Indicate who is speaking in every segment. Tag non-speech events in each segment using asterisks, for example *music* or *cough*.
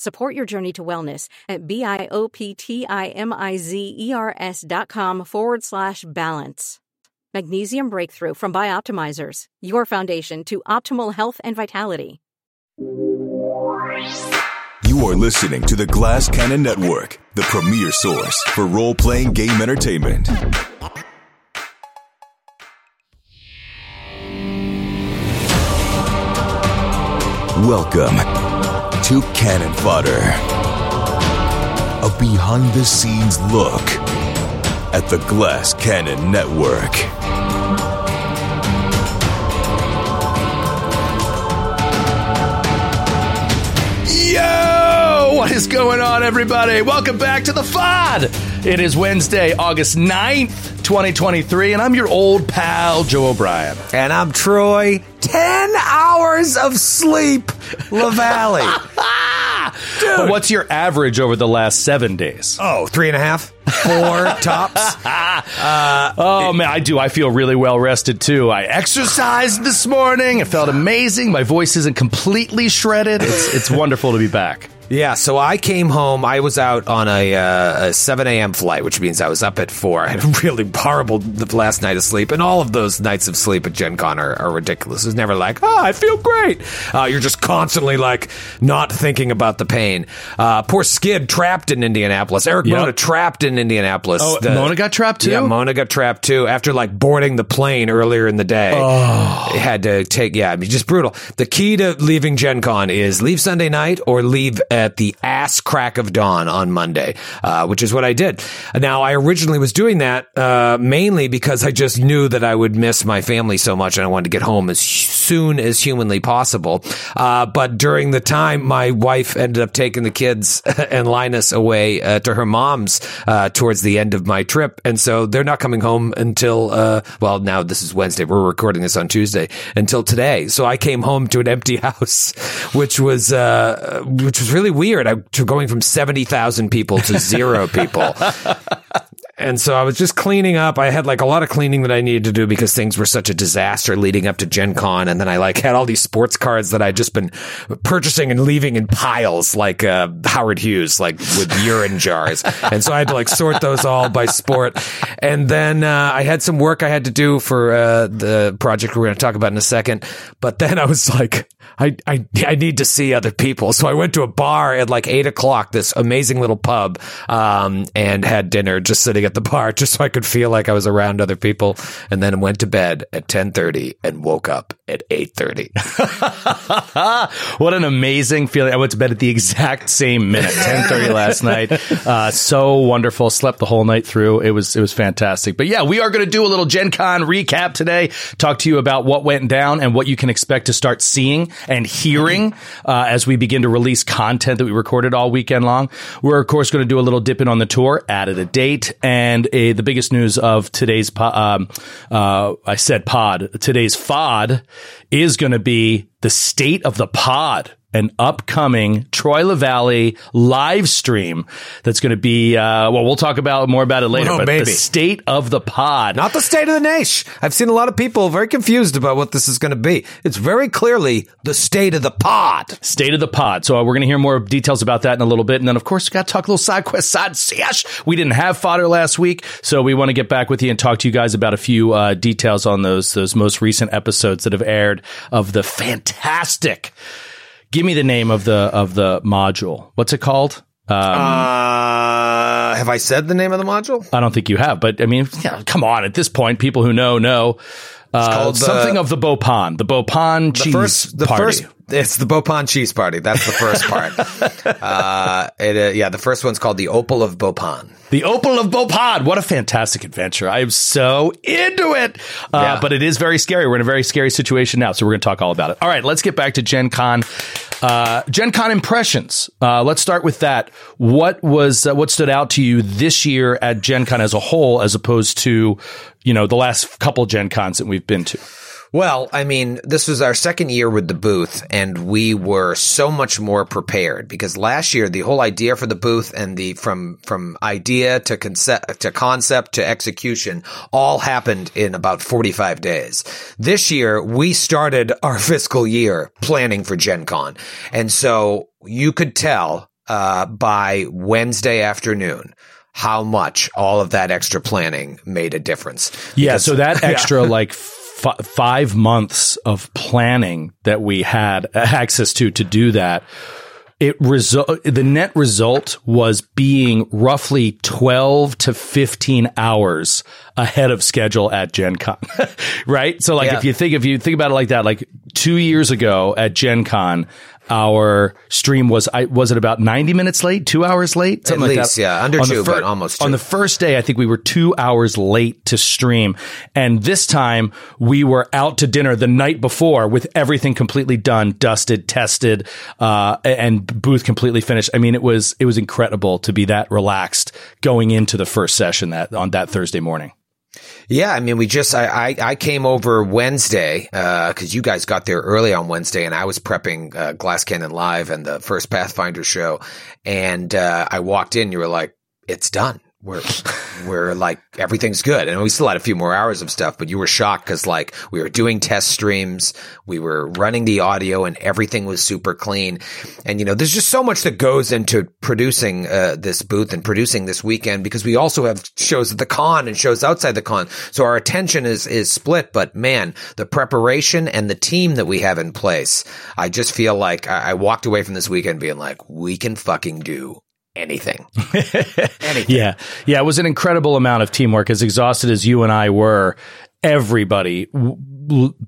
Speaker 1: Support your journey to wellness at B-I-O-P-T-I-M-I-Z-E-R-S dot com forward slash balance. Magnesium Breakthrough from Bioptimizers, your foundation to optimal health and vitality.
Speaker 2: You are listening to the Glass Cannon Network, the premier source for role playing game entertainment. Welcome to Cannon Fodder, a behind the scenes look at the Glass Cannon Network.
Speaker 3: What is going on, everybody? Welcome back to the FOD. It is Wednesday, August 9th, 2023, and I'm your old pal, Joe O'Brien.
Speaker 4: And I'm Troy. 10 hours of sleep, Lavallee.
Speaker 3: But *laughs* what's your average over the last seven days?
Speaker 4: oh, three and a half, four *laughs* tops.
Speaker 3: Uh, oh, man, I do. I feel really well rested, too. I exercised this morning. It felt amazing. My voice isn't completely shredded. It's, it's wonderful to be back.
Speaker 4: Yeah, so I came home. I was out on a, uh, a 7 a.m. flight, which means I was up at 4. *laughs* I had a really horrible last night of sleep. And all of those nights of sleep at Gen Con are, are ridiculous. It's never like, oh, I feel great. Uh, you're just constantly like not thinking about the pain. Uh, poor Skid trapped in Indianapolis. Erik
Speaker 3: Yep.
Speaker 4: Mona trapped in Indianapolis.
Speaker 3: Oh,
Speaker 4: The-
Speaker 3: Mona got trapped, too?
Speaker 4: Yeah, Mona got trapped too after like boarding the plane earlier in the day. Oh. Had to take, yeah, I mean, just brutal. The key to leaving Gen Con is leave Sunday night or leave at the ass crack of dawn on Monday, uh, which is what I did. Now, I originally was doing that uh, mainly because I just knew that I would miss my family so much and I wanted to get home as soon as humanly possible. Uh, but during the time, my wife ended up taking the kids *laughs* and Linus away uh, to her mom's uh, towards the end of my trip. And so they're not coming home until, uh, well, now this is Wednesday. We're recording this on Tuesday until today. So I came home to an empty *laughs* house, which was, uh, which was really weird. I to going from 70,000 people to zero people. *laughs* And so I was just cleaning up. I had like a lot of cleaning that I needed to do because things were such a disaster leading up to Gen Con. And then I like had all these sports cards that I'd just been purchasing and leaving in piles like uh, Howard Hughes, like with urine jars. *laughs* And so I had to like sort those all by sport. And then uh, I had some work I had to do for uh, the project we're going to talk about in a second. But then I was like, I, I, I need to see other people. So I went to a bar at like eight o'clock, this amazing little pub, um, and had dinner just sitting at the bar *laughs* just so I could feel like I was around other people. And then went to bed at 1030 and woke up at 830. *laughs*
Speaker 3: what an amazing feeling. I went to bed at the exact same minute, 1030 last night. Uh, so wonderful. Slept the whole night through. It was, it was fantastic. But yeah, we are going to do a little Gen Con recap today. Talk to you about what went down and what you can expect to start seeing and hearing, uh, as we begin to release content that we recorded all weekend long. We're of course going to do a little dip in on the tour, added a date and a, the biggest news of today's, po- um, uh, I said pod, today's FOD is going to be the state of the pod an upcoming Troy Lavallee live stream that's going to be, uh, well, we'll talk about more about it later,
Speaker 4: Oh,
Speaker 3: but
Speaker 4: baby.
Speaker 3: the state of the pod.
Speaker 4: Not the state of the nation. I've seen a lot of people very confused about what this is going to be. It's very clearly the state of the pod.
Speaker 3: State of the pod. So uh, we're going to hear more details about that in a little bit. And then, of course, we got to talk a little side quest, side sesh. We didn't have fodder last week. So we want to get back with you and talk to you guys about a few uh, details on those, those most recent episodes that have aired of the fantastic. Give me the name of the, of the module. What's it called? Um,
Speaker 4: Uh, have I said the name of the module?
Speaker 3: I don't think you have, but I mean, yeah, come on. At this point, people who know know. Uh,
Speaker 4: called the-
Speaker 3: something of the Beaupon, the Beaupon
Speaker 4: the
Speaker 3: cheese
Speaker 4: first, the
Speaker 3: party.
Speaker 4: first, it's the Beaupon cheese party. That's the first part. *laughs* uh, it, uh, yeah, the first one's called the Opal of Beaupon.
Speaker 3: The Opal of Beaupon. What a fantastic adventure. I am so into it. Uh,
Speaker 4: Yeah.
Speaker 3: But it is very scary. We're in a very scary situation now. So we're going to talk all about it. All right, let's get back to Gen Con. Uh, Gen Con impressions. Uh, let's start with that. What was, uh, what stood out to you this year at Gen Con as a whole, as opposed to, you know, the last couple Gen Cons that we've been to?
Speaker 4: Well, I mean, this was our second year with the booth and we were so much more prepared because last year the whole idea for the booth and the from from idea to concept to concept to execution all happened in about 45 days. This year we started our *laughs* fiscal year planning for Gen Con. And so you could tell uh, by Wednesday afternoon how much all of that extra planning made a difference.
Speaker 3: Yeah. So that *laughs* extra like f- five months of planning that we had access to to do that. It result the net result was being roughly 12 to 15 hours ahead of schedule at Gen Con. *laughs* right? So like
Speaker 4: Yeah.
Speaker 3: if you think if you think about it like that, like 2 years ago at Gen Con, our stream was I was it about 90 minutes late, 2 hours late, something like
Speaker 4: least,
Speaker 3: that.
Speaker 4: yeah. Under
Speaker 3: On
Speaker 4: two, but almost
Speaker 3: On the first day, I think we were two hours late to stream. And this time we were out to dinner the night before with everything completely done, dusted, tested, uh, and booth completely finished. I mean, it was, it was incredible to be that relaxed going into the first session that on that Thursday morning.
Speaker 4: Yeah, I mean, we just I I, I came over Wednesday because you guys got there early on Wednesday, and I was prepping uh, Glass Cannon Live and the first Pathfinder show, and uh, I walked in. You were like, "It's done. We're we're like everything's good," and we still had a few more hours of stuff. But you were shocked because like we were doing test streams, we were running the audio, and everything was super clean. And you know, there's just so much that goes into producing uh, this booth and producing this weekend because we also have shows at the con and shows outside the con. So our attention is is split. But man, the preparation and the team that we have in place, I just feel like I, I walked away from this weekend being like, we can fucking do anything. *laughs* anything.
Speaker 3: Yeah. Yeah. It was an incredible amount of teamwork. As exhausted as you and I were, everybody w-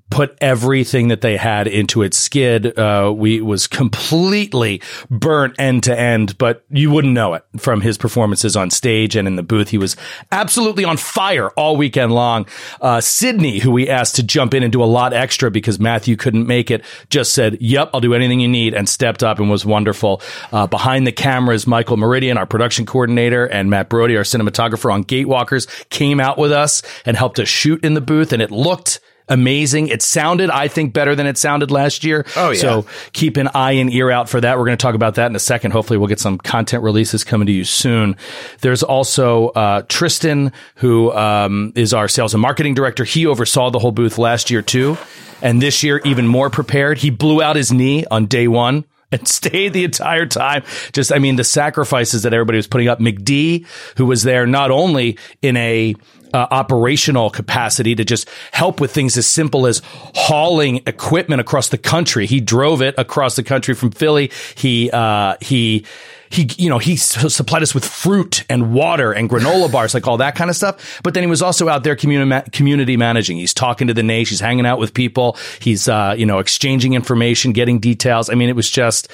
Speaker 3: put everything that they had into it. Skid, uh, we was completely burnt end to end, but you wouldn't know it from his performances on stage and in the booth. He was absolutely on fire all weekend long. Uh, Sydney, who we asked to jump in and do a lot extra because Matthew couldn't make it, just said, yep, I'll do anything you need and stepped up and was wonderful. Uh, behind the cameras, Michael Meridian, our production coordinator, and Matt Brody, our cinematographer on Gatewalkers, came out with us and helped us shoot in the booth and it looked amazing. It sounded, I think, better than it sounded last year.
Speaker 4: Oh, yeah.
Speaker 3: So keep an eye and ear out for that. We're going to talk about that in a second. Hopefully we'll get some content releases coming to you soon. There's also, uh, Tristan, who, um, is our sales and marketing director. He oversaw the whole booth last year too. And this year, even more prepared. He blew out his knee on day one *laughs* and stayed the entire time. Just, I mean, the sacrifices that everybody was putting up. McD, who was there not only in a uh, operational capacity to just help with things as simple as hauling equipment across the country. He drove it across the country from Philly. He, uh, he, he, you know, he supplied us with fruit and water and granola bars, like all that kind of stuff. But then he was also out there community, community managing. He's talking to the nation. He's hanging out with people. He's, uh, you know, exchanging information, getting details. I mean, it was just,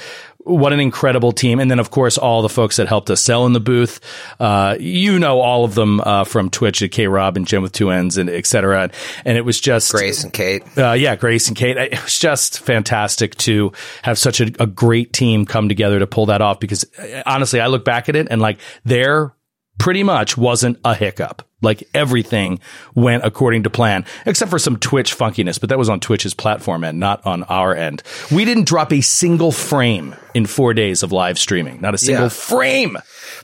Speaker 3: what an incredible team. And then, of course, all the folks that helped us sell in the booth. Uh, you know, all of them, uh, from Twitch at K Rob and Jim with two N's and et cetera. And it was just
Speaker 4: Grace and Kate.
Speaker 3: uh, yeah, Grace and Kate. It was just fantastic to have such a, a great team come together to pull that off because uh, honestly, I look back at it and like there pretty much wasn't a hiccup. Like everything went according to plan, except for some Twitch funkiness, but that was on Twitch's platform end, not on our end. We didn't drop a single frame in four days of live streaming. Not a single
Speaker 4: Yeah.
Speaker 3: frame.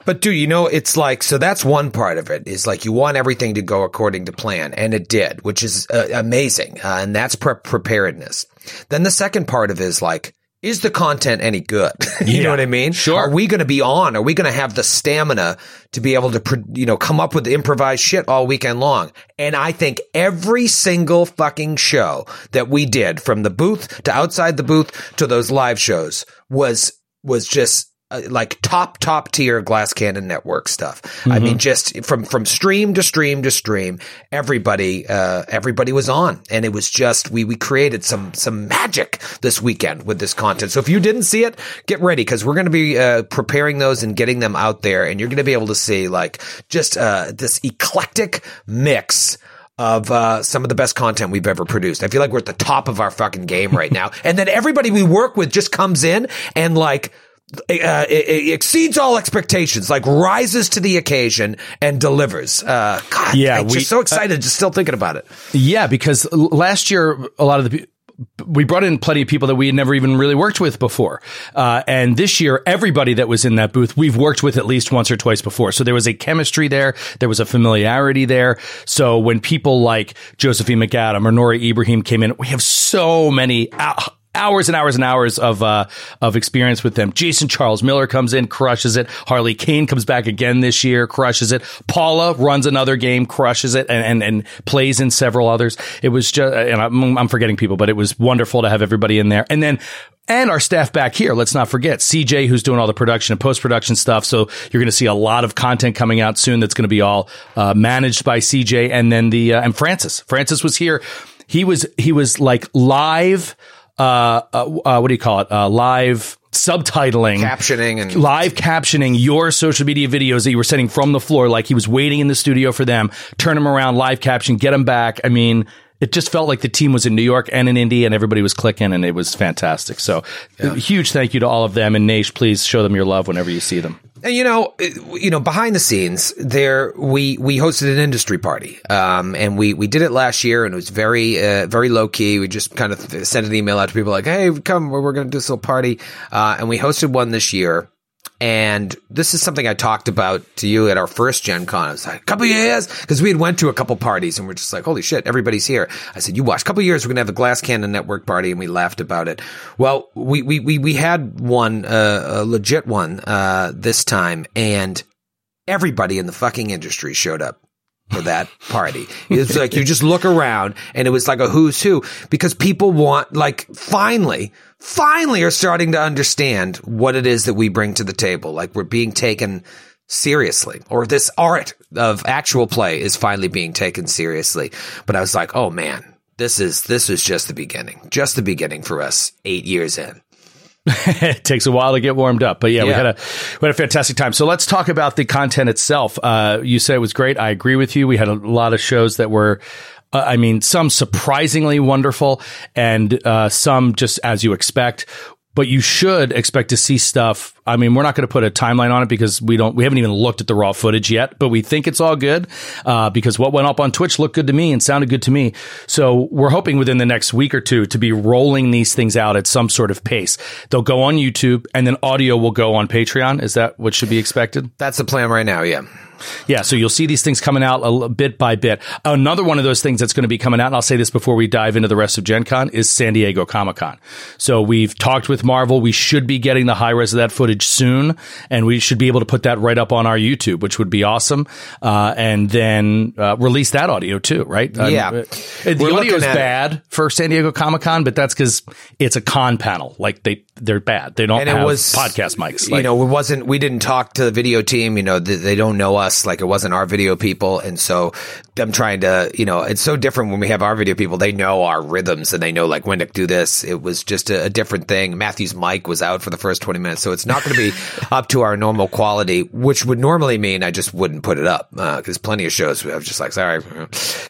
Speaker 4: But dude, you know, it's like, so that's one part of it is like you want everything to go according to plan. And it did, which is uh, amazing. Uh, and that's pre- preparedness. Then the second part of it is like, is the content any good? *laughs* you
Speaker 3: Yeah,
Speaker 4: know what I mean?
Speaker 3: sure.
Speaker 4: Are we going to be on? Are we going to have the stamina to be able to, you know, come up with improvised shit all weekend long? And I think every single fucking show that we did from the booth to outside the booth to those live shows was, was just uh, like top top tier glass cannon network stuff. I mean just from from stream to stream to stream everybody uh everybody was on. And it was just we we created some some magic this weekend with this content. So if you didn't see it get ready because we're going to be uh preparing those and getting them out there. And you're going to be able to see like just uh this eclectic mix of uh, some of the best content we've ever produced. I feel like we're at the top of our fucking game right *laughs* now. and then everybody we work with just comes in and like uh, it, it exceeds all expectations, like rises to the occasion and delivers. Uh, God,
Speaker 3: Yeah,
Speaker 4: I'm
Speaker 3: we-
Speaker 4: just so excited, just still thinking about it.
Speaker 3: Yeah, because last year a lot of the we brought in plenty of people that we had never even really worked with before, uh, and this year everybody that was in that booth we've worked with at least once or twice before. So there was a chemistry there, there was a familiarity there. So when people like Josephine McAdam or Nora Ibrahim came in, we have so many. hou- Hours and hours and hours of uh, of experience with them. Jason Charles Miller comes in, crushes it. Harley Kane comes back again this year, crushes it. Paula runs another game, crushes it, and and, and plays in several others. It was just, and I'm, I'm forgetting people, but it was wonderful to have everybody in there. And then and our staff back here. Let's not forget CJ, who's doing all the production and post production stuff. So you're going to see a lot of content coming out soon. That's going to be all uh, managed by CJ, and then the uh, and Francis. Francis was here. He was he was like live. Uh, uh, uh, what do you call it? Uh, live subtitling,
Speaker 4: Captioning and
Speaker 3: live captioning your social media videos that you were sending from the floor, like he was waiting in the studio for them, turn them around, live caption, get them back. I mean, it just felt like the team was in New York and in Indy and everybody was clicking and it was fantastic. So huge thank you to all of them. And Naish, please show them your love whenever you see them.
Speaker 4: And you know, you know, behind the scenes, there we we hosted an industry party, um, and we we did it last year, and it was very uh, very low key. We just kind of sent an email out to people like, "Hey, come, we're, we're going to do this little party," uh, and we hosted one this year. And this is something I talked about to you at our first Gen Con. I was like, a couple years, because we had went to a couple parties and we're just like, holy shit, everybody's here. I said, you watch, a couple years, we're going to have the Glass Cannon Network party. And we laughed about it. Well, we, we, we, we had one, uh, a legit one, uh, this time and everybody in the fucking industry showed up for that *laughs* party. It's like you just look around and it was like a who's who because people want like finally, finally are starting to understand what it is that we bring to the table. Like we're being taken seriously or this art of actual play is finally being taken seriously. But I was like, oh man, this is, this is just the beginning, just the beginning for us eight years in. *laughs*
Speaker 3: it takes a while to get warmed up, but yeah, we had a we had a fantastic time. So let's talk about the content itself. Uh, you said it was great. I agree with you. We had a lot of shows that were. Uh, I mean, some surprisingly wonderful, and uh, some just as you expect. But you should expect to see stuff. I mean, we're not going to put a timeline on it because we don't. We haven't even looked at the raw footage yet. But we think it's all good uh, because what went up on Twitch looked good to me and sounded good to me. So we're hoping within the next week or two to be rolling these things out at some sort of pace. They'll go on YouTube and then audio will go on Patreon. Is that what should be expected?
Speaker 4: That's the plan right now. Yeah.
Speaker 3: Yeah, so you'll see these things coming out a bit by bit. Another one of those things that's going to be coming out, and I'll say this before we dive into the rest of Gen Con, is San Diego Comic Con. So we've talked with Marvel. We should be getting the high res of that footage soon, and we should be able to put that right up on our YouTube, which would be awesome. Uh, and then uh, release that audio too, right? Um,
Speaker 4: Yeah.
Speaker 3: uh, the audio is
Speaker 4: at it.
Speaker 3: bad for San Diego Comic Con, but that's because it's a con panel. Like they, they're bad. They don't
Speaker 4: and it
Speaker 3: have
Speaker 4: was
Speaker 3: podcast mics.
Speaker 4: you know, it wasn't. We didn't talk to the video team. You know, th- they don't know us. Like it wasn't our video people, and so them trying to, you know, it's so different when we have our video people. They know our rhythms and they know like when to do this. It was just a, a different thing. Matthew's mic was out for the first twenty minutes, so it's not going to be up to our normal quality, which would normally mean I just wouldn't put it up because plenty of shows I was just like, sorry,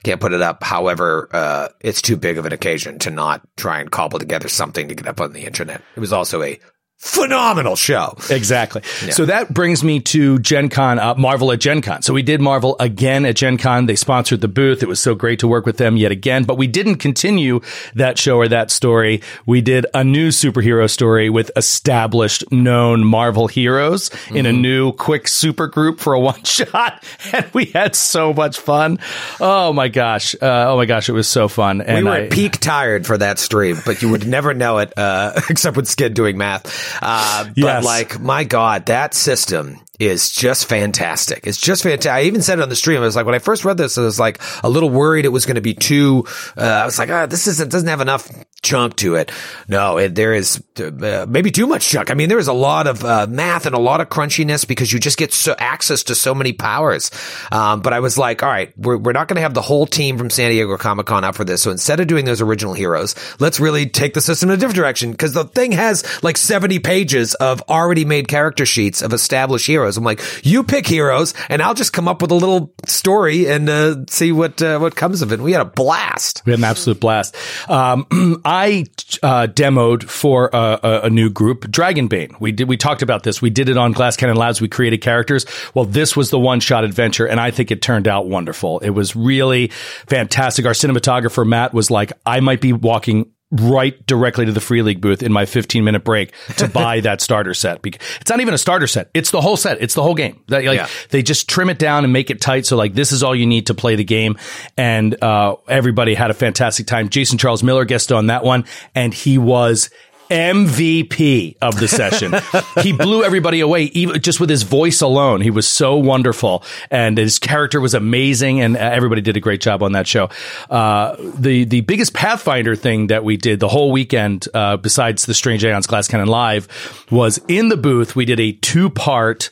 Speaker 4: can't put it up. However, uh, it's too big of an occasion to not try and cobble together something to get up on the internet. It was also a phenomenal show.
Speaker 3: Exactly. So that brings me to Gen Con, uh, Marvel at Gen Con. So we did Marvel again at Gen Con. They sponsored the booth. It was so great to work with them yet again, but we didn't continue that show or that story. We did a new superhero story with established known Marvel heroes in a new quick super group for a *laughs* one shot. And we had so much fun. Oh my gosh. Uh, oh my gosh. It was so fun. And We
Speaker 4: were
Speaker 3: I,
Speaker 4: peak tired for that stream, but you would never know it, uh, *laughs* except with Skid doing math. Uh, but
Speaker 3: Yes.
Speaker 4: like, my God, that system is just fantastic. It's just fantastic. I even said it on the stream. I was like, when I first read this, I was like a little worried it was going to be too, uh, I was like, ah, this isn't, doesn't have enough chunk to it. No, it, there is uh, maybe too much chunk. I mean, there is a lot of uh, math and a lot of crunchiness because you just get so access to so many powers. Um, but I was like, all right, we're, we're not going to have the whole team from San Diego Comic Con out for this. So instead of doing those original heroes, let's really take the system in a different direction because the thing has like 70 pages of already made character sheets of established heroes. I'm like, you pick heroes and I'll just come up with a little story and uh, see what uh, what comes of it. We had a blast.
Speaker 3: We had an absolute blast. Um, *clears throat* I uh, demoed for a, a, a, new group, Dragonbane. We did. We talked about this. We did it on Glass Cannon Labs. We created characters. Well, this was the one shot adventure, and I think it turned out wonderful. It was really fantastic. Our cinematographer Matt was like, I might be walking right directly to the free league booth in my 15 minute break to *laughs* buy that starter set. Because it's not even a starter set. It's the whole set. It's the whole game. Like yeah. they just trim it down and make it tight. So like this is all you need to play the game. And, uh, everybody had a fantastic time. Jason Charles Miller guested on that one and he was MVP of the session. *laughs* he blew everybody away, even just with his voice alone. He was so wonderful, and his character was amazing, and everybody did a great job on that show. Uh, the the biggest Pathfinder thing that we did the whole weekend, uh, besides the Strange Aeons Glass Cannon Live, was in the booth. We did a two part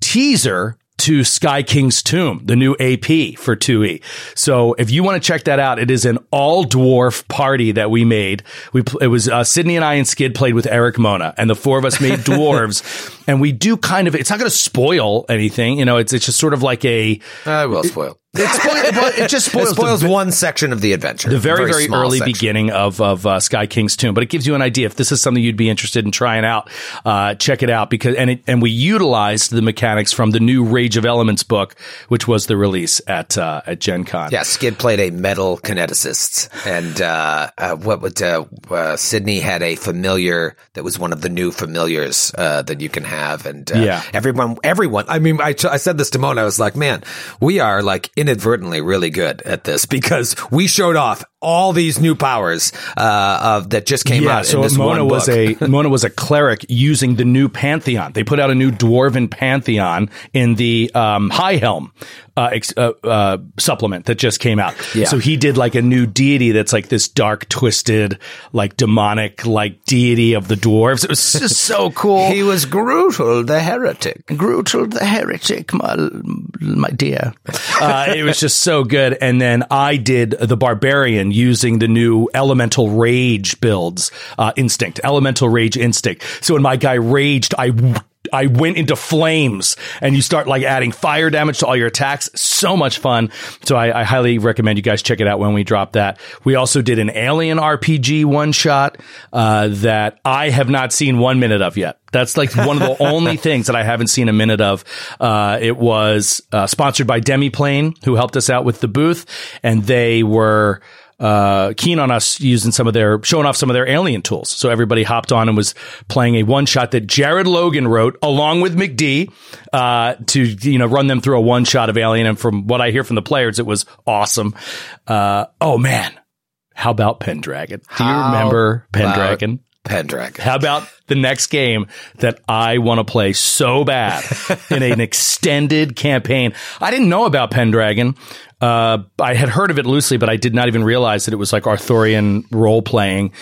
Speaker 3: teaser to Sky King's Tomb, the new AP for 2E. So if you want to check that out, it is an all dwarf party that we made. We it was uh, Sydney and I and Skid played with Erik Mona, and the four of us made *laughs* dwarves. and we do kind of. It's not going to spoil anything, you know. It's it's just sort of like a.
Speaker 4: I will spoil.
Speaker 3: It, spoils, it just spoils,
Speaker 4: it spoils the, one section of the adventure.
Speaker 3: The very, very, very early section. beginning of, of uh, Sky King's Tomb. But it gives you an idea. If this is something you'd be interested in trying out, uh, check it out because, and it, and we utilized the mechanics from the new Rage of Elements book, which was the release at, uh, at Gen Con.
Speaker 4: Yeah, Skid played a metal kineticist and, uh, uh, what would, uh, uh, Sydney had a familiar that was one of the new familiars, uh, that you can have. And, uh,
Speaker 3: yeah.
Speaker 4: everyone, everyone, I mean, I, t- I said this to Mona, I was like, man, we are like inadvertently really good at this because we showed off all these new powers uh, of that just came
Speaker 3: yeah,
Speaker 4: out.
Speaker 3: So Mona was a *laughs* Mona was a cleric using the new pantheon. They put out a new dwarven pantheon in the um, High Helm uh, ex- uh, uh, supplement that just came out. Yeah. So he did like a new deity that's like this dark, twisted, like demonic, like deity of the dwarves. It was just *laughs* so cool.
Speaker 4: he was Grutul the heretic.
Speaker 3: Grutul the heretic, my my dear. Uh, it was just so good. And then I did the barbarian using the new elemental rage builds, uh, instinct, elemental rage instinct. So when my guy raged, I I went into flames and you start like adding fire damage to all your attacks. So much fun. So I, I, highly recommend you guys check it out when we drop that. We also did an alien RPG one shot, uh, that I have not seen one minute of yet. That's like one of the *laughs* only things that I haven't seen a minute of. Uh, it was, uh, sponsored by Demiplane who helped us out with the booth and they were, uh, keen on us using some of their showing off some of their alien tools. So everybody hopped on and was playing a one shot that Jared Logan wrote along with McD uh, to you know run them through a one shot of Alien. And from what I hear from the players, it was awesome. Uh, oh man, how about Pendragon? Do you remember Pendragon?
Speaker 4: Pendragon.
Speaker 3: How about the next game that I want to play so bad in an extended campaign? I didn't know about Pendragon. Uh, I had heard of it loosely, but I did not even realize that it was like Arthurian role playing.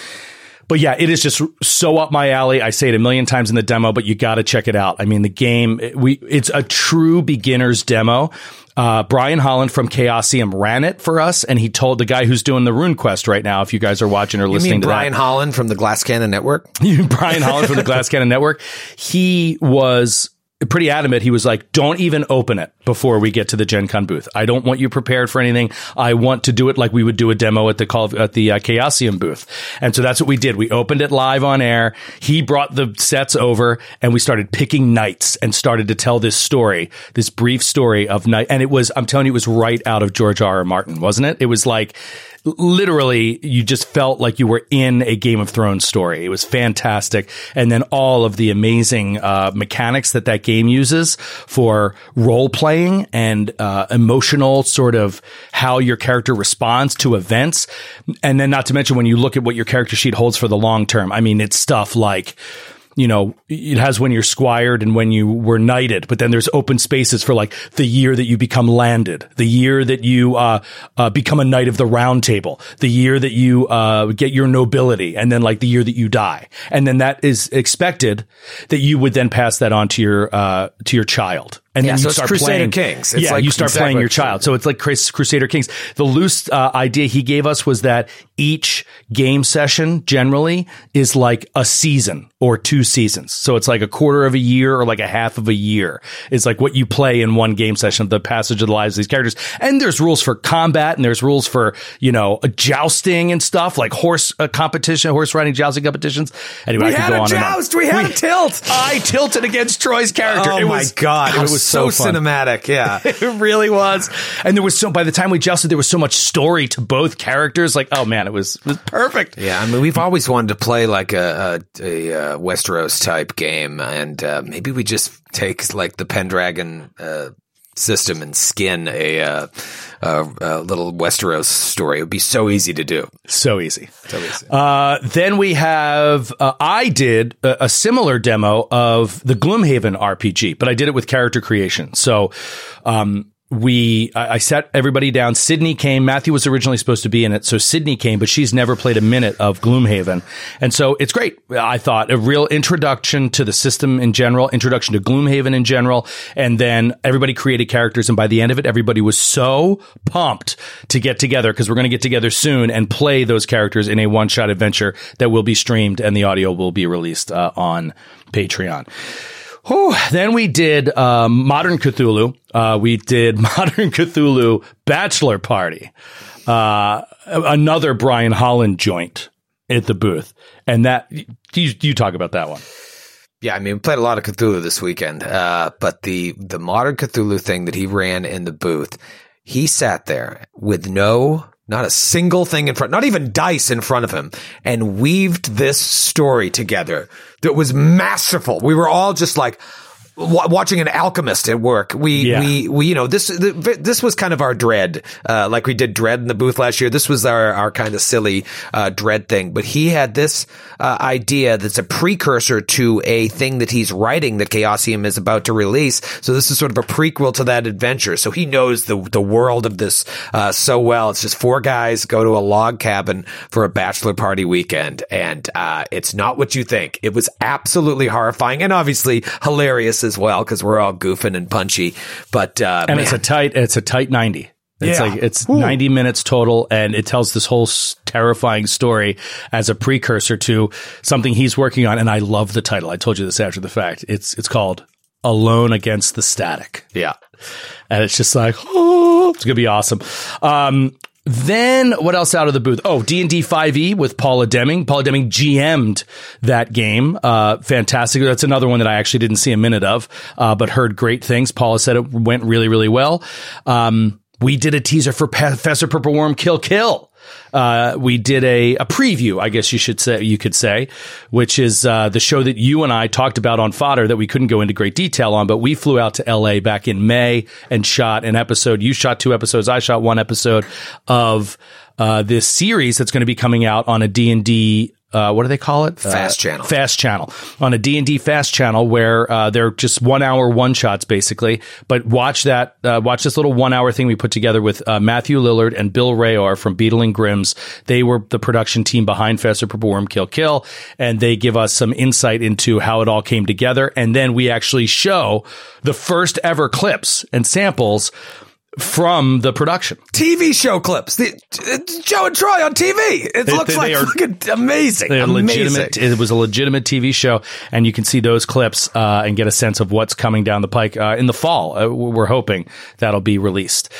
Speaker 3: But yeah, it is just so up my alley. I say it a million times in the demo, but you got to check it out. I mean, the game, we, it's a true beginner's demo. Uh, Brian Holland from Chaosium ran it for us, and he told the guy who's doing the Rune Quest right now. If you guys are watching or listening to
Speaker 4: Brian
Speaker 3: that,
Speaker 4: Holland from the Glass Cannon Network. *laughs*
Speaker 3: Brian Holland from the Glass Cannon Network. He was pretty adamant. He was like, don't even open it before we get to the Gen Con booth. I don't want you prepared for anything. I want to do it like we would do a demo at the call at the uh, Chaosium booth. And so that's what we did. We opened it live on air. He brought the sets over and we started picking knights and started to tell this story, this brief story of night. And it was, I'm telling you, it was right out of George R. R. Martin, wasn't it? It was like, literally you just felt like you were in a Game of Thrones story. It was fantastic. And then all of the amazing uh, mechanics that that game uses for role playing and uh, emotional sort of how your character responds to events. And then not to mention when you look at what your character sheet holds for the long term. I mean, it's stuff like you know, it has when you're squired and when you were knighted, but then there's open spaces for like the year that you become landed, the year that you uh, uh, become a knight of the round table, the year that you uh, get your nobility, and then like the year that you die, and then that is expected that you would then pass that on to your uh, to your child. And
Speaker 4: Yeah,
Speaker 3: then
Speaker 4: so
Speaker 3: you
Speaker 4: it's
Speaker 3: start
Speaker 4: Crusader
Speaker 3: playing
Speaker 4: Kings. It's
Speaker 3: yeah,
Speaker 4: like
Speaker 3: you start playing your child. So it's like Crus- Crusader Kings. The loose uh, idea he gave us was that each game session generally is like a season or two seasons. So it's like a quarter of a year or like a half of a year. It's like what you play in one game session of the passage of the lives of these characters. And there's rules for combat and there's rules for, you know, a jousting and stuff like horse uh, competition, horse riding jousting competitions. Anyway,
Speaker 4: We
Speaker 3: I
Speaker 4: had
Speaker 3: go
Speaker 4: a joust. We had a tilt.
Speaker 3: I tilted against Troy's character.
Speaker 4: Oh
Speaker 3: It
Speaker 4: my
Speaker 3: was-
Speaker 4: god, it was, so,
Speaker 3: fun.
Speaker 4: cinematic. Yeah. *laughs*
Speaker 3: It really was. And there was so, by the time we jousted, there was so much story to both characters. Like, oh man, it was, it was perfect.
Speaker 4: Yeah, I mean, we've always wanted to play like a a, a, uh Westeros type game, and uh, maybe we just take like the Pendragon uh, system and skin a, uh, a, a little Westeros story. It would be so easy to do.
Speaker 3: So easy.
Speaker 4: So easy.
Speaker 3: Uh, then we have, uh, I did a, a similar demo of the Gloomhaven RPG, but I did it with character creation. So, um, we, I, I sat everybody down. Sydney came. Matthew was originally supposed to be in it. So Sydney came, but she's never played a minute of Gloomhaven. And so it's great. I thought a real introduction to the system in general, introduction to Gloomhaven in general. And then everybody created characters. And by the end of it, everybody was so pumped to get together because we're going to get together soon and play those characters in a one shot adventure that will be streamed and the audio will be released uh, on Patreon. Whew. Then we did um, Modern Cthulhu. Uh, we did *laughs* Modern Cthulhu Bachelor Party. Uh, another Brian Holland joint at the booth, and that you, you talk about that one.
Speaker 4: Yeah, I mean, we played a lot of Cthulhu this weekend, uh, but the the modern Cthulhu thing that he ran in the booth, he sat there with no, not a single thing in front, not even dice in front of him, and weaved this story together that was masterful. We were all just like. Wa- Watching an alchemist at work, we
Speaker 3: Yeah.
Speaker 4: we we you know this the, this was kind of our dread, uh, like we did dread in the booth last year. This was our our kind of silly uh, dread thing, but he had this uh, idea that's a precursor to a thing that he's writing that Chaosium is about to release. So this is sort of a prequel to that adventure. So he knows the the world of this uh, so well. It's just four guys go to a log cabin for a bachelor party weekend, and uh, it's not what you think. It was absolutely horrifying and obviously hilarious as well because we're all goofing and punchy. But uh,
Speaker 3: and
Speaker 4: man,
Speaker 3: it's a tight it's a tight 90 it's
Speaker 4: Yeah.
Speaker 3: like it's 90 minutes total and it tells this whole s- terrifying story as a precursor to something he's working on and i love the title i told you this after the fact it's it's called alone against the static
Speaker 4: yeah.
Speaker 3: and it's just like oh *gasps* it's gonna be awesome um then what else out of the booth? Oh, D&D 5e with Paula Deming. Paula Deming GM'd that game. Uh, fantastic. That's another one that I actually didn't see a minute of, uh, but heard great things. Paula said it went really, really well. Um, we did a teaser for Faster Purple Worm Kill Kill. Uh, we did a, a preview, I guess you should say, you could say, which is, uh, the show that you and I talked about on fodder that we couldn't go into great detail on, but we flew out to LA back in May and shot an episode. You shot two episodes. I shot one episode of, uh, this series that's going to be coming out on a D&D uh, what do they call it?
Speaker 4: Fast
Speaker 3: Uh,
Speaker 4: channel.
Speaker 3: Fast channel on a D&D fast channel where uh, they're just one hour one shots basically. But watch that, uh, watch this little one hour thing we put together with uh, Matthew Lillard and Bill Rehor from Beadle and Grimm's. They were the production team behind Faster Purple Worm Kill Kill, and they give us some insight into how it all came together. And then we actually show the first ever clips and samples from the production.
Speaker 4: TV show clips. The, uh, Joe and Troy on TV. It
Speaker 3: They-
Speaker 4: looks
Speaker 3: they-
Speaker 4: like
Speaker 3: they are-
Speaker 4: amazing.
Speaker 3: They're
Speaker 4: amazing.
Speaker 3: legitimate. It was a legitimate TV show, and you can see those clips uh, and get a sense of what's coming down the pike uh, in the fall. Uh, we're hoping that'll be released.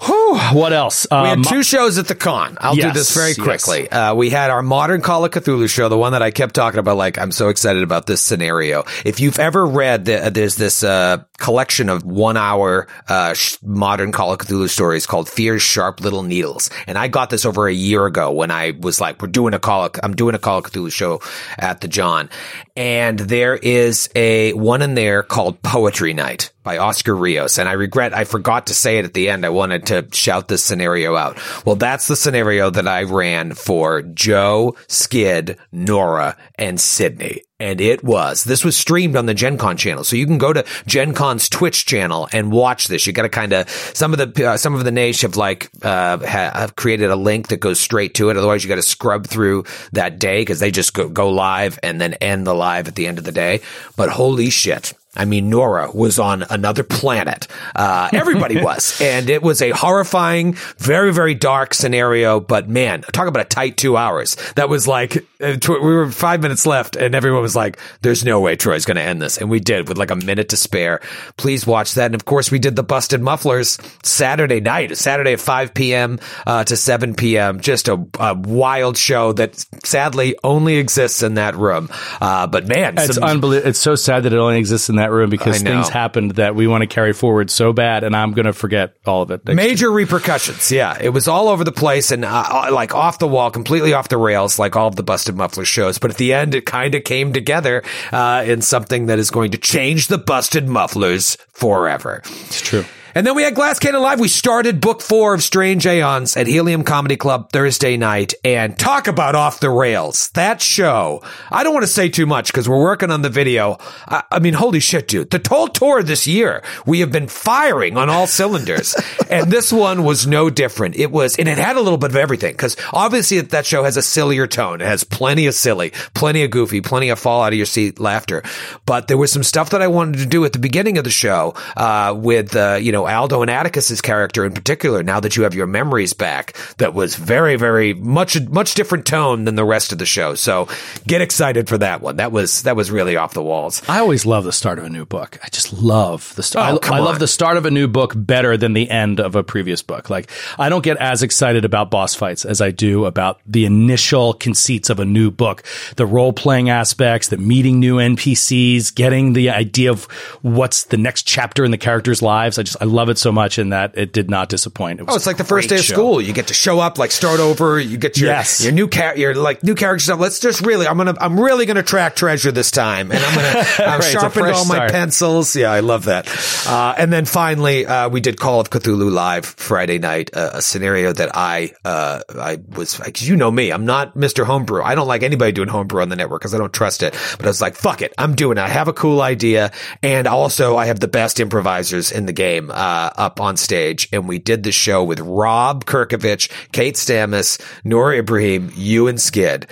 Speaker 3: Whew, what else?
Speaker 4: We
Speaker 3: Um,
Speaker 4: had two shows at the con. I'll do this very
Speaker 3: yes.
Speaker 4: quickly. Uh, we had our modern Call of Cthulhu show, the one that I kept talking about. Like, I'm so excited about this scenario. If you've ever read, the, there's this uh, collection of one hour uh, sh- modern Call of Cthulhu stories called Fear's Sharp Little Needles. And I got this over a year ago when I was like, we're doing a Call of, I'm doing a Call of Cthulhu show at the John. And there is a one in there called Poetry Night by Oscar Rios. And I regret I forgot to say it at the end. I wanted to shout this scenario out. Well, that's the scenario that I ran for Joe, Skid, Nora, and Sydney. And it was. This was streamed on the Gen Con channel. So you can go to Gen Con's Twitch channel and watch this. You got to kind of, some of the, uh, some of the Naish have like, uh, ha- have created a link that goes straight to it. Otherwise you got to scrub through that day because they just go, go live and then end the live at the end of the day. But holy shit. I mean, Nora was on another planet. Uh, everybody *laughs* was. And it was a horrifying, very, very dark scenario. But man, talk about a tight two hours. That was like, uh, we were five minutes left and everyone was like, there's no way Troy's going to end this. And we did with like a minute to spare. Please watch that. And of course, we did the Busted Mufflers Saturday night, Saturday at 5 p.m. Uh, to 7 p.m. Just a, a, wild show that sadly only exists in that room. Uh, but man,
Speaker 3: it's
Speaker 4: some-
Speaker 3: unbelievable. It's so sad that it only exists in that room because things happened that we want to carry forward so bad, and I'm going to forget all of it. next
Speaker 4: Major repercussions. Yeah. It was all over the place and uh, like off the wall, completely off the rails, like all of the Busted Muffler shows. But at the end, it kind of came together uh, in something that is going to change the Busted Mufflers forever.
Speaker 3: It's true.
Speaker 4: And then we had Glass Cannon Live. We started book four of Strange Aeons at Helium Comedy Club Thursday night and talk about off the rails. That show, I don't want to say too much because we're working on the video. I, I, mean, holy shit, dude. The whole tour this year, we have been firing on all cylinders. *laughs* and this one was no different. It was, and it had a little bit of everything because obviously that show has a sillier tone. It has plenty of silly, plenty of goofy, plenty of fall out of your seat laughter. But there was some stuff that I wanted to do at the beginning of the show, uh, with, uh, you know, Aldo and Atticus's character in particular, now that you have your memories back, that was very, very much, much different tone than the rest of the show. So get excited for that one. That was, that was really off the walls.
Speaker 3: I always love the start of a new book. I just love the start.
Speaker 4: Oh,
Speaker 3: I, I love the start of a new book better than the end of a previous book. Like, I don't get as excited about boss fights as I do about the initial conceits of a new book. The role playing aspects, the meeting new NPCs, getting the idea of what's the next chapter in the characters' lives. I just, I love it so much in that it did not disappoint. It was
Speaker 4: Oh, it's like the first day of
Speaker 3: show.
Speaker 4: school. You get to show up, like start over. You get your
Speaker 3: Yes.
Speaker 4: your new car, your like new character stuff. Let's just really, I'm gonna, I'm really gonna track treasure this time, and I'm gonna, *laughs* I've
Speaker 3: Right,
Speaker 4: sharpened all my
Speaker 3: start.
Speaker 4: pencils. Yeah, I love that. Uh, and then finally, uh, we did Call of Cthulhu live Friday night, uh, a scenario that I, uh, I was, cause you know me, I'm not Mr. Homebrew. I don't like anybody doing homebrew on the network because I don't trust it. But I was like, fuck it, I'm doing it. I have a cool idea, and also I have the best improvisers in the game uh, up on stage, and we did the show with Rob Kerkovich, Kate Stamus, Nora Ibrahim, you and Skid.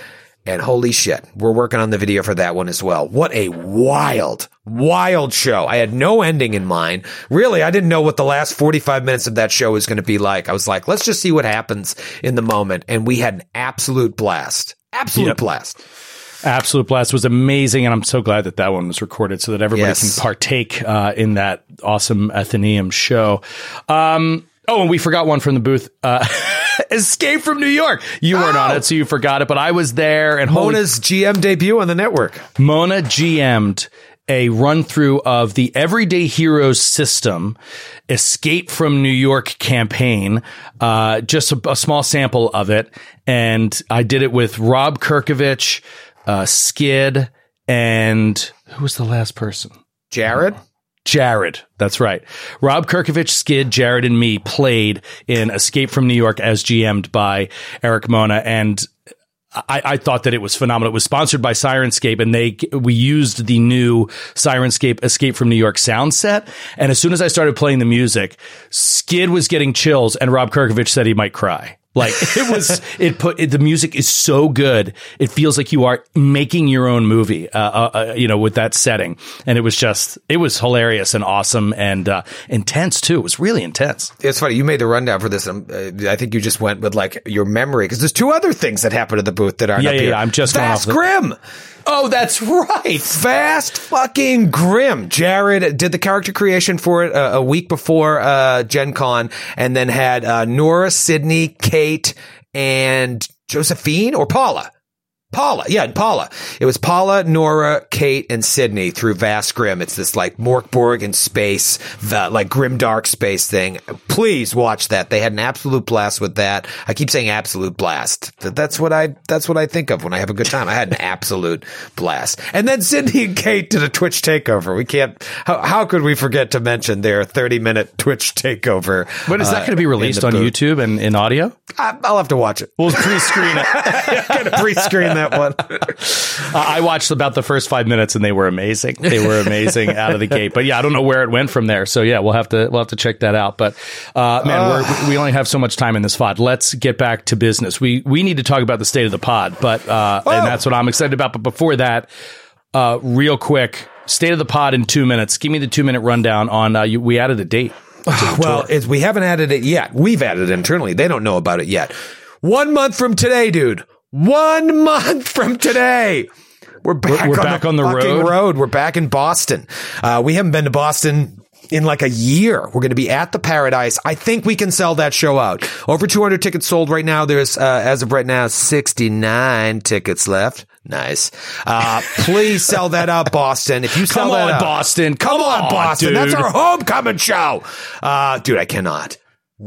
Speaker 4: And holy shit, we're working on the video for that one as well. What a wild, wild show. I had no ending in mind. Really, I didn't know what the last 45 minutes of that show was going to be like. I was like, let's just see what happens in the moment. And we had an absolute blast. Absolute
Speaker 3: Yep.
Speaker 4: blast.
Speaker 3: Absolute Blast was amazing, and I'm so glad that that one was recorded so that everybody
Speaker 4: Yes.
Speaker 3: can partake uh, in that awesome Athenaeum show. Um, oh, and we forgot one from the booth. Uh, *laughs* Escape from New York. You weren't on it, so you forgot it, but I was there. And holy
Speaker 4: Mona's GM debut on the network.
Speaker 3: Mona GM'd a run through of the Everyday Heroes system, Escape from New York campaign, uh, just a, a small sample of it. And I did it with Rob Kerkovich, uh, Skid, and who was the last person?
Speaker 4: Jared?
Speaker 3: Jared. That's right. Rob Kerkovich, Skid, Jared, and me played in Escape from New York as GM'd by Erik Mona. And I, I thought that it was phenomenal. It was sponsored by Sirenscape and they, we used the new Sirenscape Escape from New York sound set. And as soon as I started playing the music, Skid was getting chills and Rob Kerkovich said he might cry. Like *laughs* it was, it put it, the music is so good. It feels like you are making your own movie, uh, uh, uh, you know, with that setting. And it was just, it was hilarious and awesome and uh, intense too. It was really intense.
Speaker 4: It's funny. You made the rundown for this. Uh, I think you just went with like your memory because there's two other things that happened at the booth that aren't
Speaker 3: Yeah,
Speaker 4: up
Speaker 3: yeah,
Speaker 4: here.
Speaker 3: yeah, I'm just off the-
Speaker 4: Grim.
Speaker 3: Oh, that's right.
Speaker 4: Vast fucking grim. Jared did the character creation for it uh, a week before uh, Gen Con and then had uh, Nora, Sydney, Kate, and Josephine or Paula. Paula, yeah, Paula. It was Paula, Nora, Kate, and Sydney through Vast Grimm. It's this like Mörk Borg in space, the, like grim dark space thing. Please watch that. They had an absolute blast with that. I keep saying absolute blast. That's what I. That's what I think of when I have a good time. I had an absolute blast. And then Sydney and Kate did a Twitch takeover. We can't. How, how could we forget to mention their thirty-minute Twitch takeover?
Speaker 3: But is that
Speaker 4: uh,
Speaker 3: going to be released on
Speaker 4: booth?
Speaker 3: YouTube and in audio?
Speaker 4: I, I'll have to watch it.
Speaker 3: We'll *laughs* pre-screen it. *laughs*
Speaker 4: Pre-screen that one. *laughs*
Speaker 3: Uh, I watched about the first five minutes and they were amazing. They were amazing out of the gate. But yeah, I don't know where it went from there. So yeah, we'll have to we'll have to check that out. But uh, man, we're, we only have so much time in this pod. Let's get back to business. We we need to talk about the state of the pod, but uh,
Speaker 4: Oh.
Speaker 3: and that's what I'm excited about. But before that, uh, real quick, state of the pod in two minutes. Give me the two minute rundown on. Uh, you, we added a date. *sighs*
Speaker 4: Well, it's, we haven't added it yet. We've added it internally. They don't know about it yet. One month from today, dude. One month from today. We're back,
Speaker 3: we're
Speaker 4: on,
Speaker 3: back
Speaker 4: the
Speaker 3: on the
Speaker 4: fucking
Speaker 3: road.
Speaker 4: We're back in Boston. Uh, we haven't been to Boston in like a year. We're going to be at the Paradise. I think we can sell that show out. Over 200 tickets sold right now. There's, uh, as of right now, 69 tickets left. Nice. Uh, please sell that out, Boston. If you sell
Speaker 3: Come
Speaker 4: that
Speaker 3: on,
Speaker 4: out,
Speaker 3: Boston.
Speaker 4: Come,
Speaker 3: Come
Speaker 4: on,
Speaker 3: on,
Speaker 4: Boston.
Speaker 3: dude.
Speaker 4: That's our homecoming show. Uh, dude, I cannot.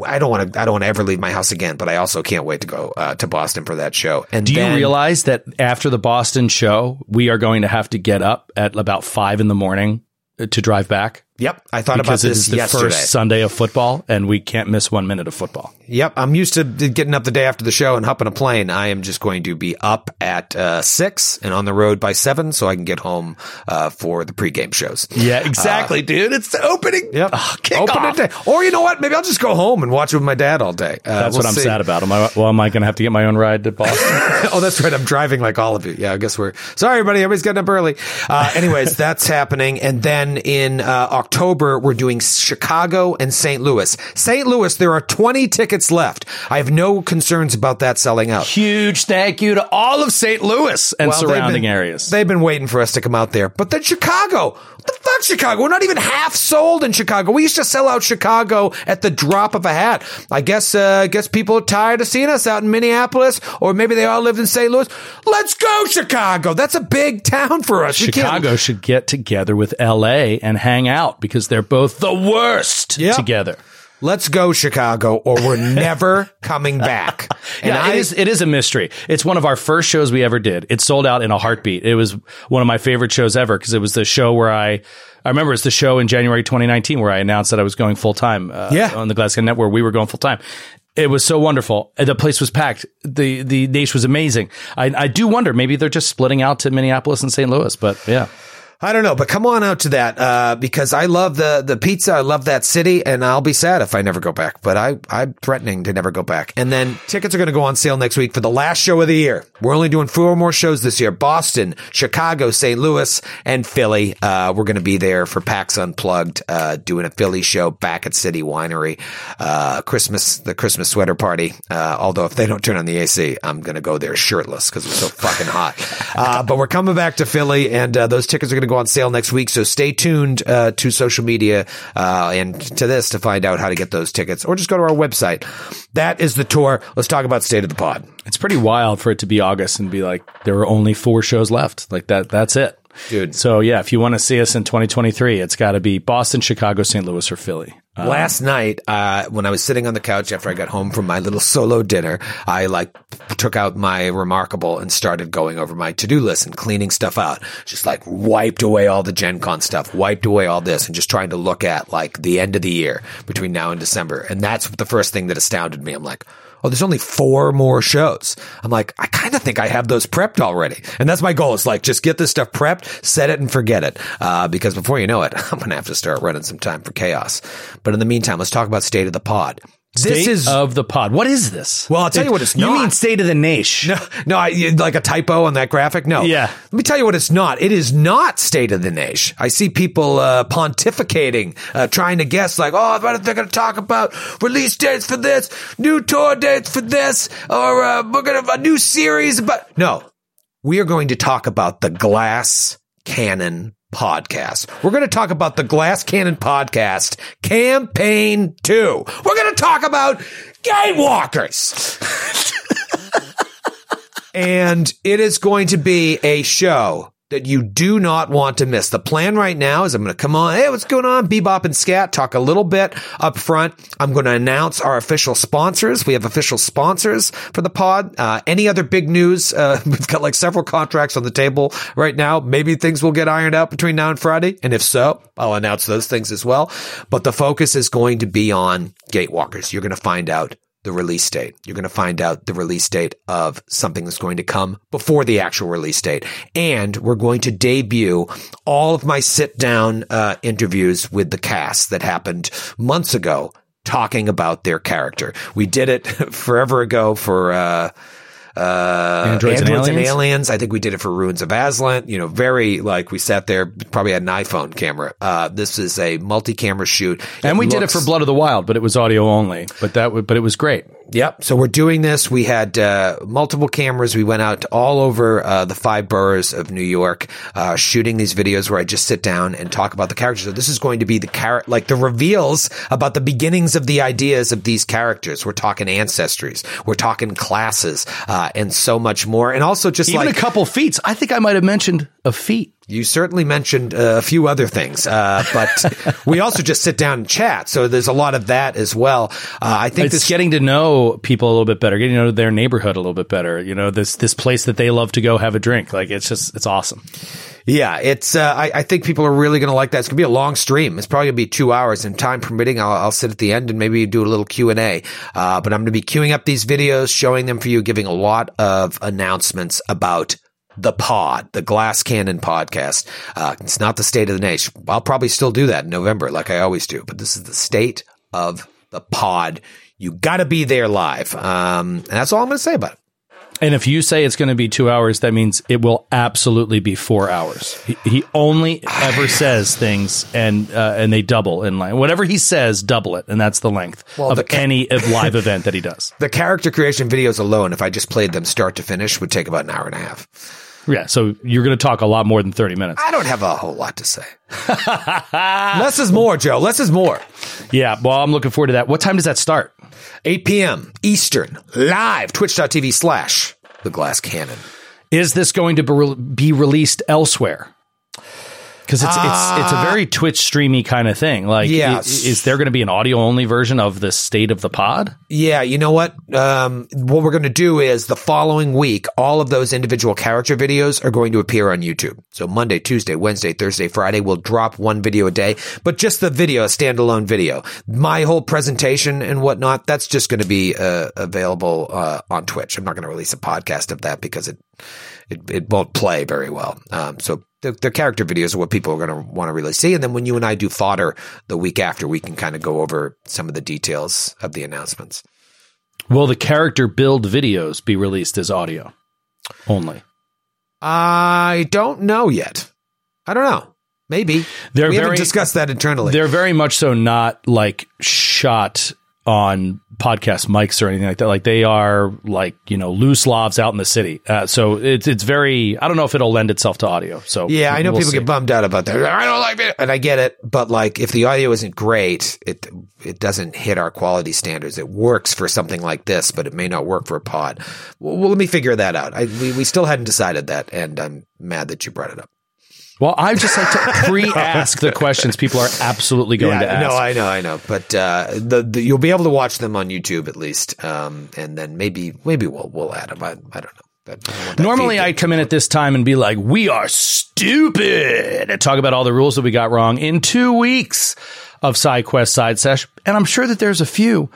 Speaker 4: I don't want to. I don't want to ever leave my house again. But I also can't wait to go uh, to Boston for that show. And
Speaker 3: Do you realize that after the Boston show, we are going to have to get up at about five in the morning to drive back?
Speaker 4: Yep, I thought
Speaker 3: because
Speaker 4: about this
Speaker 3: is the
Speaker 4: yesterday.
Speaker 3: first Sunday of football, and we can't miss one minute of football.
Speaker 4: Yep, I'm used to getting up the day after the show and hopping a plane. I am just going to be up at uh, six and on the road by seven, so I can get home uh, for the pregame shows.
Speaker 3: Yeah, exactly, dude. It's the opening.
Speaker 4: Yep,
Speaker 3: Oh, kick
Speaker 4: open
Speaker 3: off.
Speaker 4: day. Or you know what? Maybe I'll just go home and watch it with my dad all day. Uh,
Speaker 3: That's
Speaker 4: we'll
Speaker 3: what I'm
Speaker 4: see.
Speaker 3: sad about. Am I? Well, am I going to have to get my own ride to Boston? *laughs*
Speaker 4: oh, that's right. I'm driving like all of you. Yeah, I guess we're sorry, everybody. Everybody's getting up early. Uh, anyways, *laughs* that's happening. And then in uh, October, we're doing Chicago and St. Louis. St. Louis, there are 20 tickets left. I have no concerns about that selling out.
Speaker 3: Huge thank you to all of St. Louis and
Speaker 4: Well, they've
Speaker 3: surrounding
Speaker 4: been-
Speaker 3: areas.
Speaker 4: They've been waiting for us to come out there. But then Chicago. What the fuck, Chicago? We're not even half sold in Chicago. We used to sell out Chicago at the drop of a hat. I guess, uh, I guess people are tired of seeing us out in Minneapolis, or maybe they all lived in St. Louis. Let's go, Chicago. That's a big town for us.
Speaker 3: Chicago should get together with LA and hang out because they're both the worst together.
Speaker 4: Let's go, Chicago, or we're *laughs* never coming back. *laughs* And
Speaker 3: yeah,
Speaker 4: I,
Speaker 3: it is. It is a mystery. It's one of our first shows we ever did. It sold out in a heartbeat. It was one of my favorite shows ever because it was the show where I. I remember it's the show in January 2019 where I announced that I was going full time. Uh,
Speaker 4: Yeah.
Speaker 3: on the Glass Cannon Network, we were going full time. It was so wonderful. The place was packed. The the nation was amazing. I, I do wonder maybe they're just splitting out to Minneapolis and St. Louis, but yeah.
Speaker 4: I don't know, but come on out to that uh, because I love the the pizza. I love that city, and I'll be sad if I never go back. But I I'm threatening to never go back. And then tickets are going to go on sale next week for the last show of the year. We're only doing four more shows this year: Boston, Chicago, St. Louis, and Philly. Uh, we're going to be there for PAX Unplugged, uh, doing a Philly show back at City Winery. Uh, Christmas, the Christmas sweater party. Uh, although if they don't turn on the AC, I'm going to go there shirtless because it's so fucking hot. Uh, but we're coming back to Philly, and those tickets are going to go on sale next week. So stay tuned uh, to social media uh, and to this to find out how to get those tickets, or just go to our website. That is the tour. Let's talk about state of the pod.
Speaker 3: It's pretty wild for it to be August and be like there are only four shows left. Like that. That's it.
Speaker 4: Dude.
Speaker 3: So yeah, if you want to see us in 2023, it's got to be Boston, Chicago, St. Louis, or Philly.
Speaker 4: Last night, uh, when I was sitting on the couch after I got home from my little solo dinner, I like took out my reMarkable and started going over my to-do list and cleaning stuff out. Just like wiped away all the Gen Con stuff, wiped away all this and just trying to look at like the end of the year between now and December. And that's the first thing that astounded me. I'm like, Oh, there's only four more shows. I'm like, I kind of think I have those prepped already. And that's my goal. It's like, just get this stuff prepped, set it and forget it. Uh, because before you know it, *laughs* I'm going to have to start running some time for chaos. But in the meantime, let's talk about state of the pod.
Speaker 3: State
Speaker 4: this is,
Speaker 3: of the pod. What is this?
Speaker 4: Well, I'll tell you what it's not.
Speaker 3: You mean state of the nation?
Speaker 4: no, no, I, like a typo on that graphic. No.
Speaker 3: Yeah.
Speaker 4: Let me tell you what it's not. It is not state of the nation. I see people, uh, pontificating, uh, trying to guess like, oh, they're going to talk about release dates for this, new tour dates for this, or, uh, we're going to have a new series But no. We are going to talk about the Glass Cannon podcast. We're going to talk about the Glass Cannon podcast campaign two. We're going to talk about Gatewalkers. *laughs* and it is going to be a show that you do not want to miss. The plan right now is I'm going to come on. Hey, what's going on? Bebop and Scat talk a little bit up front. I'm going to announce our official sponsors. We have official sponsors for the pod. Uh, any other big news? Uh, *laughs* we've got like several contracts on the table right now. Maybe things will get ironed out between now and Friday. And if so, I'll announce those things as well. But the focus is going to be on Gatewalkers. You're going to find out the release date. You're going to find out the release date of something that's going to come before the actual release date. And we're going to debut all of my sit down uh, interviews with the cast that happened months ago talking about their character. We did it *laughs* forever ago for, uh, uh,
Speaker 3: Androids and
Speaker 4: and,
Speaker 3: Aliens?
Speaker 4: aliens. I think we did it for Ruins of Azlant. You know, very like we sat there, probably had an iPhone camera. Uh, this is a multi-camera shoot,
Speaker 3: And we did it for Blood of the Wild, but it was audio only. But that, w- but it was great.
Speaker 4: Yep. So we're doing this. We had uh, multiple cameras. We went out all over uh, the five boroughs of New York, uh, shooting these videos where I just sit down and talk about the characters. So this is going to be the char- like the reveals about the beginnings of the ideas of these characters. We're talking ancestries. We're talking classes, uh, and so much more. And also just
Speaker 3: Even
Speaker 4: like
Speaker 3: a couple feats. I think I might have mentioned a feat.
Speaker 4: You certainly mentioned uh, a few other things, uh, but *laughs* we also just sit down and chat. So there's a lot of that as well. Uh, I think
Speaker 3: It's
Speaker 4: this
Speaker 3: getting to know people a little bit better, getting to know their neighborhood a little bit better. You know, this this place that they love to go have a drink. Like it's just it's awesome.
Speaker 4: Yeah, it's. Uh, I, I think people are really going to like that. It's going to be a long stream. It's probably going to be two hours, and time permitting, I'll, I'll sit at the end and maybe do a little Q and A. Uh, but I'm going to be queuing up these videos, showing them for you, giving a lot of announcements about the pod, the Glass Cannon podcast. Uh, it's not the state of the nation. I'll probably still do that in November, like I always do. But this is the state of the pod. You got to be there live, um, and that's all I'm going to say about it.
Speaker 3: And if you say it's going to be two hours, that means it will absolutely be four hours. He, he only *sighs* ever says things, and uh, and they double in line. Whatever he says, double it, and that's the length
Speaker 4: Well,
Speaker 3: of
Speaker 4: the ca-
Speaker 3: any live *laughs* event that he does.
Speaker 4: The character creation videos alone, if I just played them start to finish, would take about an hour and a half.
Speaker 3: Yeah, so you're going to talk a lot more than thirty minutes.
Speaker 4: I don't have a whole lot to say. *laughs* Less is more, Joe. Less is more.
Speaker 3: Yeah, well, I'm looking forward to that. What time does that start?
Speaker 4: 8 p.m. Eastern, live, twitch.tv slash the glass cannon.
Speaker 3: Is this going to be be released elsewhere? Because it's it's it's a very Twitch streamy kind of thing. Like,
Speaker 4: Yeah.
Speaker 3: i- is there going to be an audio only version of the state of the pod?
Speaker 4: Yeah, you know what? Um, what we're going to do is the following week, all of those individual character videos are going to appear on YouTube. So Monday, Tuesday, Wednesday, Thursday, Friday, we'll drop one video a day, but just the video, a standalone video. My whole presentation and whatnot, that's just going to be uh, available uh, on Twitch. I'm not going to release a podcast of that because it it, it won't play very well. Um, so the, the character videos are what people are going to want to really see. And then when you and I do fodder the week after, we can kind of go over some of the details of the announcements.
Speaker 3: Will the character build videos be released as audio only?
Speaker 4: I don't know yet. I don't know. Maybe
Speaker 3: They're
Speaker 4: we
Speaker 3: very-
Speaker 4: haven't discussed that internally.
Speaker 3: They're very much so not like shot on podcast mics or anything like that. Like they are like you know loose lavs out in the city. Uh, so it's it's very. I don't know if it'll lend itself to audio. So
Speaker 4: yeah, I know
Speaker 3: we'll
Speaker 4: people
Speaker 3: see.
Speaker 4: get bummed out about that. I don't like it, and I get it. But like, if the audio isn't great, it it doesn't hit our quality standards. It works for something like this, but it may not work for a pod. Well, well let me figure that out. I, we we still hadn't decided that, and I'm mad that you brought it up.
Speaker 3: Well, I just like to *laughs* pre-ask the questions people are absolutely going to ask.
Speaker 4: No, I know, I know, but uh, the, the you'll be able to watch them on YouTube at least, um, and then maybe maybe we'll we'll add them. I, I don't know. That- I don't want that
Speaker 3: Normally, I come in at this time and be like, "We are stupid," and talk about all the rules that we got wrong in two weeks of side quest side sesh, and I'm sure that there's a few,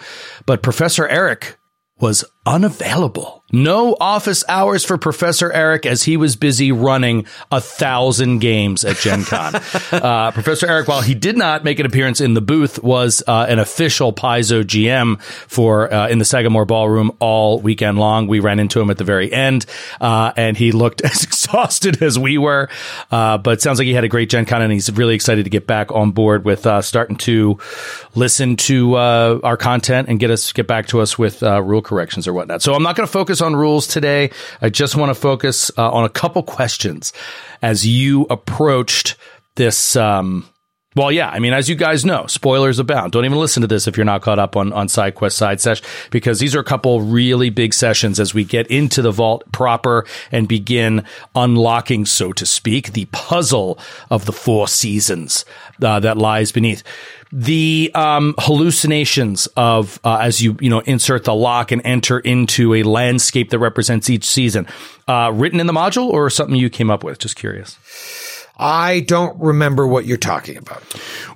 Speaker 3: but Professor Erik was unavailable. No office hours for Professor Erik as he was busy running a thousand games at Gen Con. *laughs* uh, Professor Erik, while he did not make an appearance in the booth, was uh, an official Paizo GM for uh, in the Sagamore Ballroom all weekend long. We ran into him at the very end, uh, and he looked *laughs* as exhausted as we were. Uh, but it sounds like he had a great Gen Con, and he's really excited to get back on board with uh, starting to listen to uh, our content and get us get back to us with uh, rule corrections or whatnot. So I'm not going to focus on rules today. I just want to focus uh, on a couple questions as you approached this. Um, well, yeah, I mean, as you guys know, spoilers abound. Don't even listen to this if you're not caught up on, on Side Quest Side Sesh, because these are a couple really big sessions as we get into the vault proper and begin unlocking, so to speak, the puzzle of the four seasons uh, that lies beneath. The um, hallucinations of uh, as you you know insert the lock and enter into a landscape that represents each season, uh, written in the module or something you came up with. Just curious.
Speaker 4: I don't remember what you're talking about.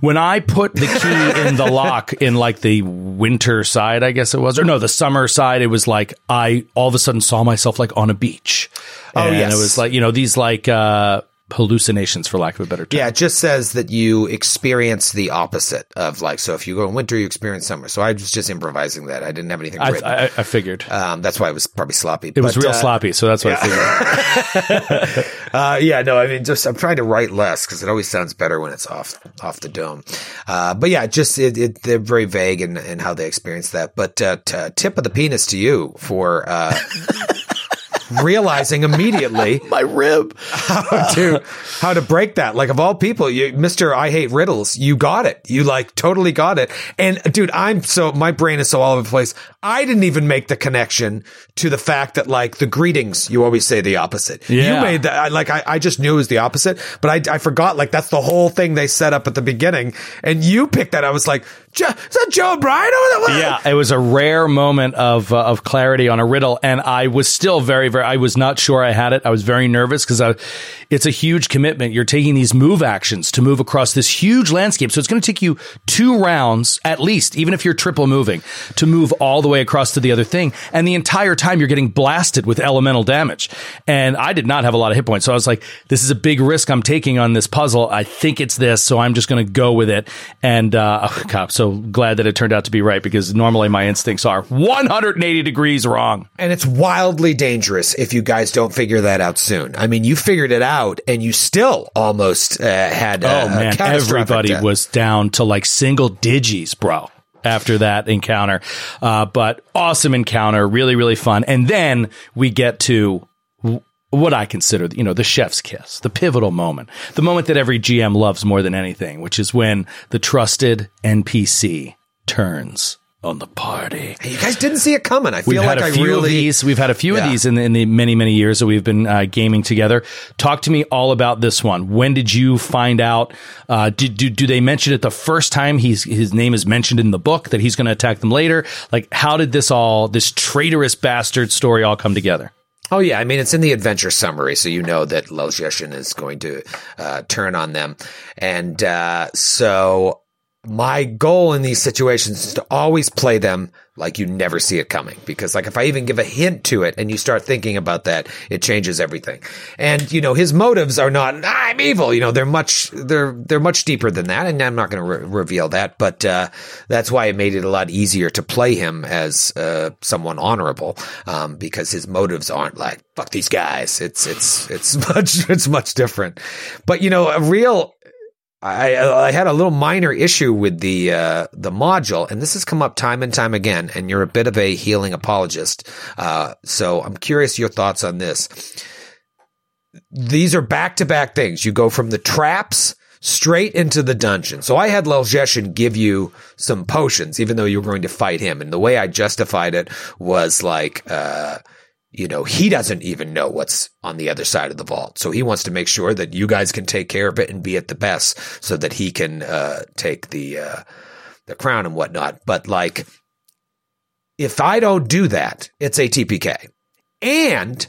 Speaker 3: When I put the key in the lock in like the winter side, I guess it was, or no, the summer side, it was like I all of a sudden saw myself like on a beach.
Speaker 4: Oh,
Speaker 3: and
Speaker 4: yes.
Speaker 3: it was like you know these like uh hallucinations, for lack of a better term.
Speaker 4: Yeah, it just says that you experience the opposite of like, so if you go in winter, you experience summer. So I was just improvising that. I didn't have anything
Speaker 3: I,
Speaker 4: written.
Speaker 3: I, I figured
Speaker 4: um, that's why it was probably sloppy.
Speaker 3: it was real sloppy, so that's what I figured. *laughs*
Speaker 4: Uh, yeah, no, I mean, just I'm trying to write less because it always sounds better when it's off off the dome. Uh, but yeah, just it, it, they're very vague in, in how they experience that. But uh, t- tip of the penis to you for uh, realizing immediately *laughs*
Speaker 3: My rib.
Speaker 4: how to how to break that. Like of all people, you Mister I hate riddles. You got it. You like totally got it. And dude, I'm so my brain is so all over the place. I didn't even make the connection to the fact that like the greetings, you always say the opposite.
Speaker 3: Yeah.
Speaker 4: You made that. Like I, I just knew it was the opposite, but I, I forgot. Like that's the whole thing they set up at the beginning, and you picked that. I was like, "Jo- is that Joe Bryan?
Speaker 3: Yeah, it was a rare moment of uh, of clarity on a riddle, and I was still very, very. I was not sure I had it. I was very nervous because it's a huge commitment. You're taking these move actions to move across this huge landscape, so it's going to take you two rounds at least, even if you're triple moving, to move all the way across to the other thing. And the entire time you're getting blasted with elemental damage. And I did not have a lot of hit points, so I was like, "This is a big risk I'm taking on this puzzle. I think it's this, so I'm just going to go with it." And uh, oh, God, I'm so glad that it turned out to be right because normally my instincts are 180 degrees wrong.
Speaker 4: And it's wildly dangerous if you guys don't figure that out soon. I mean, you figured it out, and you still almost uh, had.
Speaker 3: Oh
Speaker 4: a
Speaker 3: man,
Speaker 4: catastrophic
Speaker 3: everybody
Speaker 4: death.
Speaker 3: was down to like single digits, bro. After that encounter, uh, but awesome encounter, really, really fun. And then we get to what I consider, you know, the chef's kiss, the pivotal moment, the moment that every GM loves more than anything, which is when the trusted NPC turns on the party.
Speaker 4: Hey, you guys didn't see it coming. I feel
Speaker 3: We've
Speaker 4: like
Speaker 3: had a
Speaker 4: I
Speaker 3: few
Speaker 4: really.
Speaker 3: of these. We've had a few
Speaker 4: Yeah.
Speaker 3: of these in the, in the many, many years that we've been uh, gaming together. Talk to me all about this one. When did you find out? Uh, did, do, do they mention it the first time he's, his name is mentioned in the book that he's going to attack them later? Like, how did this all, this traitorous bastard story all come together?
Speaker 4: Oh yeah, I mean it's in the adventure summary, so you know that Lelzheshin is going to uh, turn on them, and uh, so my goal in these situations is to always play them like you never see it coming because like if I even give a hint to it and you start thinking about that, it changes everything. And you know his motives are not I'm evil. You know they're much they're they're much deeper than that, and I'm not going to re- reveal that. But uh, that's why it made it a lot easier to play him as uh, someone honorable um, because his motives aren't like fuck these guys. It's it's it's *laughs* much it's much different. But you know a real I, I had a little minor issue with the uh, the module, and this has come up time and time again. And you're a bit of a healing apologist, uh, so I'm curious your thoughts on this. These are back to back things. You go from the traps straight into the dungeon. So I had Lelzheshin give you some potions, even though you were going to fight him. And the way I justified it was like, uh, you know, he doesn't even know what's on the other side of the vault. So he wants to make sure that you guys can take care of it and be at the best so that he can, uh, take the, uh, the crown and whatnot. But like, if I don't do that, it's a TPK. And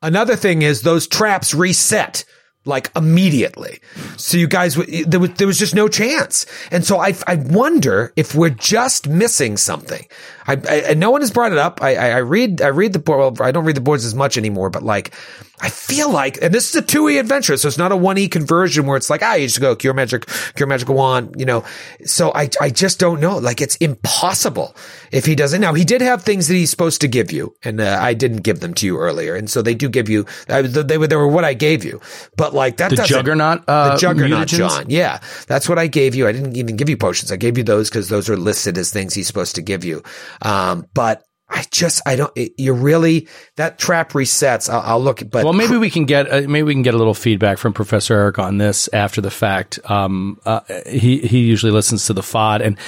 Speaker 4: another thing is those traps reset like immediately. So you guys, there was, there was just no chance. And so I, I wonder if we're just missing something. I, I and no one has brought it up. I, I, read, I read the board. Well, I don't read the boards as much anymore, but like, I feel like, and this is a 2E adventure. So it's not a 1E conversion where it's like, ah, you just go cure magic, cure magical wand, you know. So I, I just don't know. Like it's impossible if he doesn't. Now he did have things that he's supposed to give you and uh, I didn't give them to you earlier. And so they do give you, uh, they were, they were what I gave you. But like that
Speaker 3: The Juggernaut, uh,
Speaker 4: the Juggernaut,
Speaker 3: mutagens?
Speaker 4: John. Yeah. That's what I gave you. I didn't even give you potions. I gave you those because those are listed as things he's supposed to give you. Um, but I just, I don't, it, you really, that trap resets. I'll, I'll look, but
Speaker 3: Well, maybe we can get uh, maybe we can get a little feedback from Professor Erik on this after the fact. Um, uh, he he usually listens to the FOD and.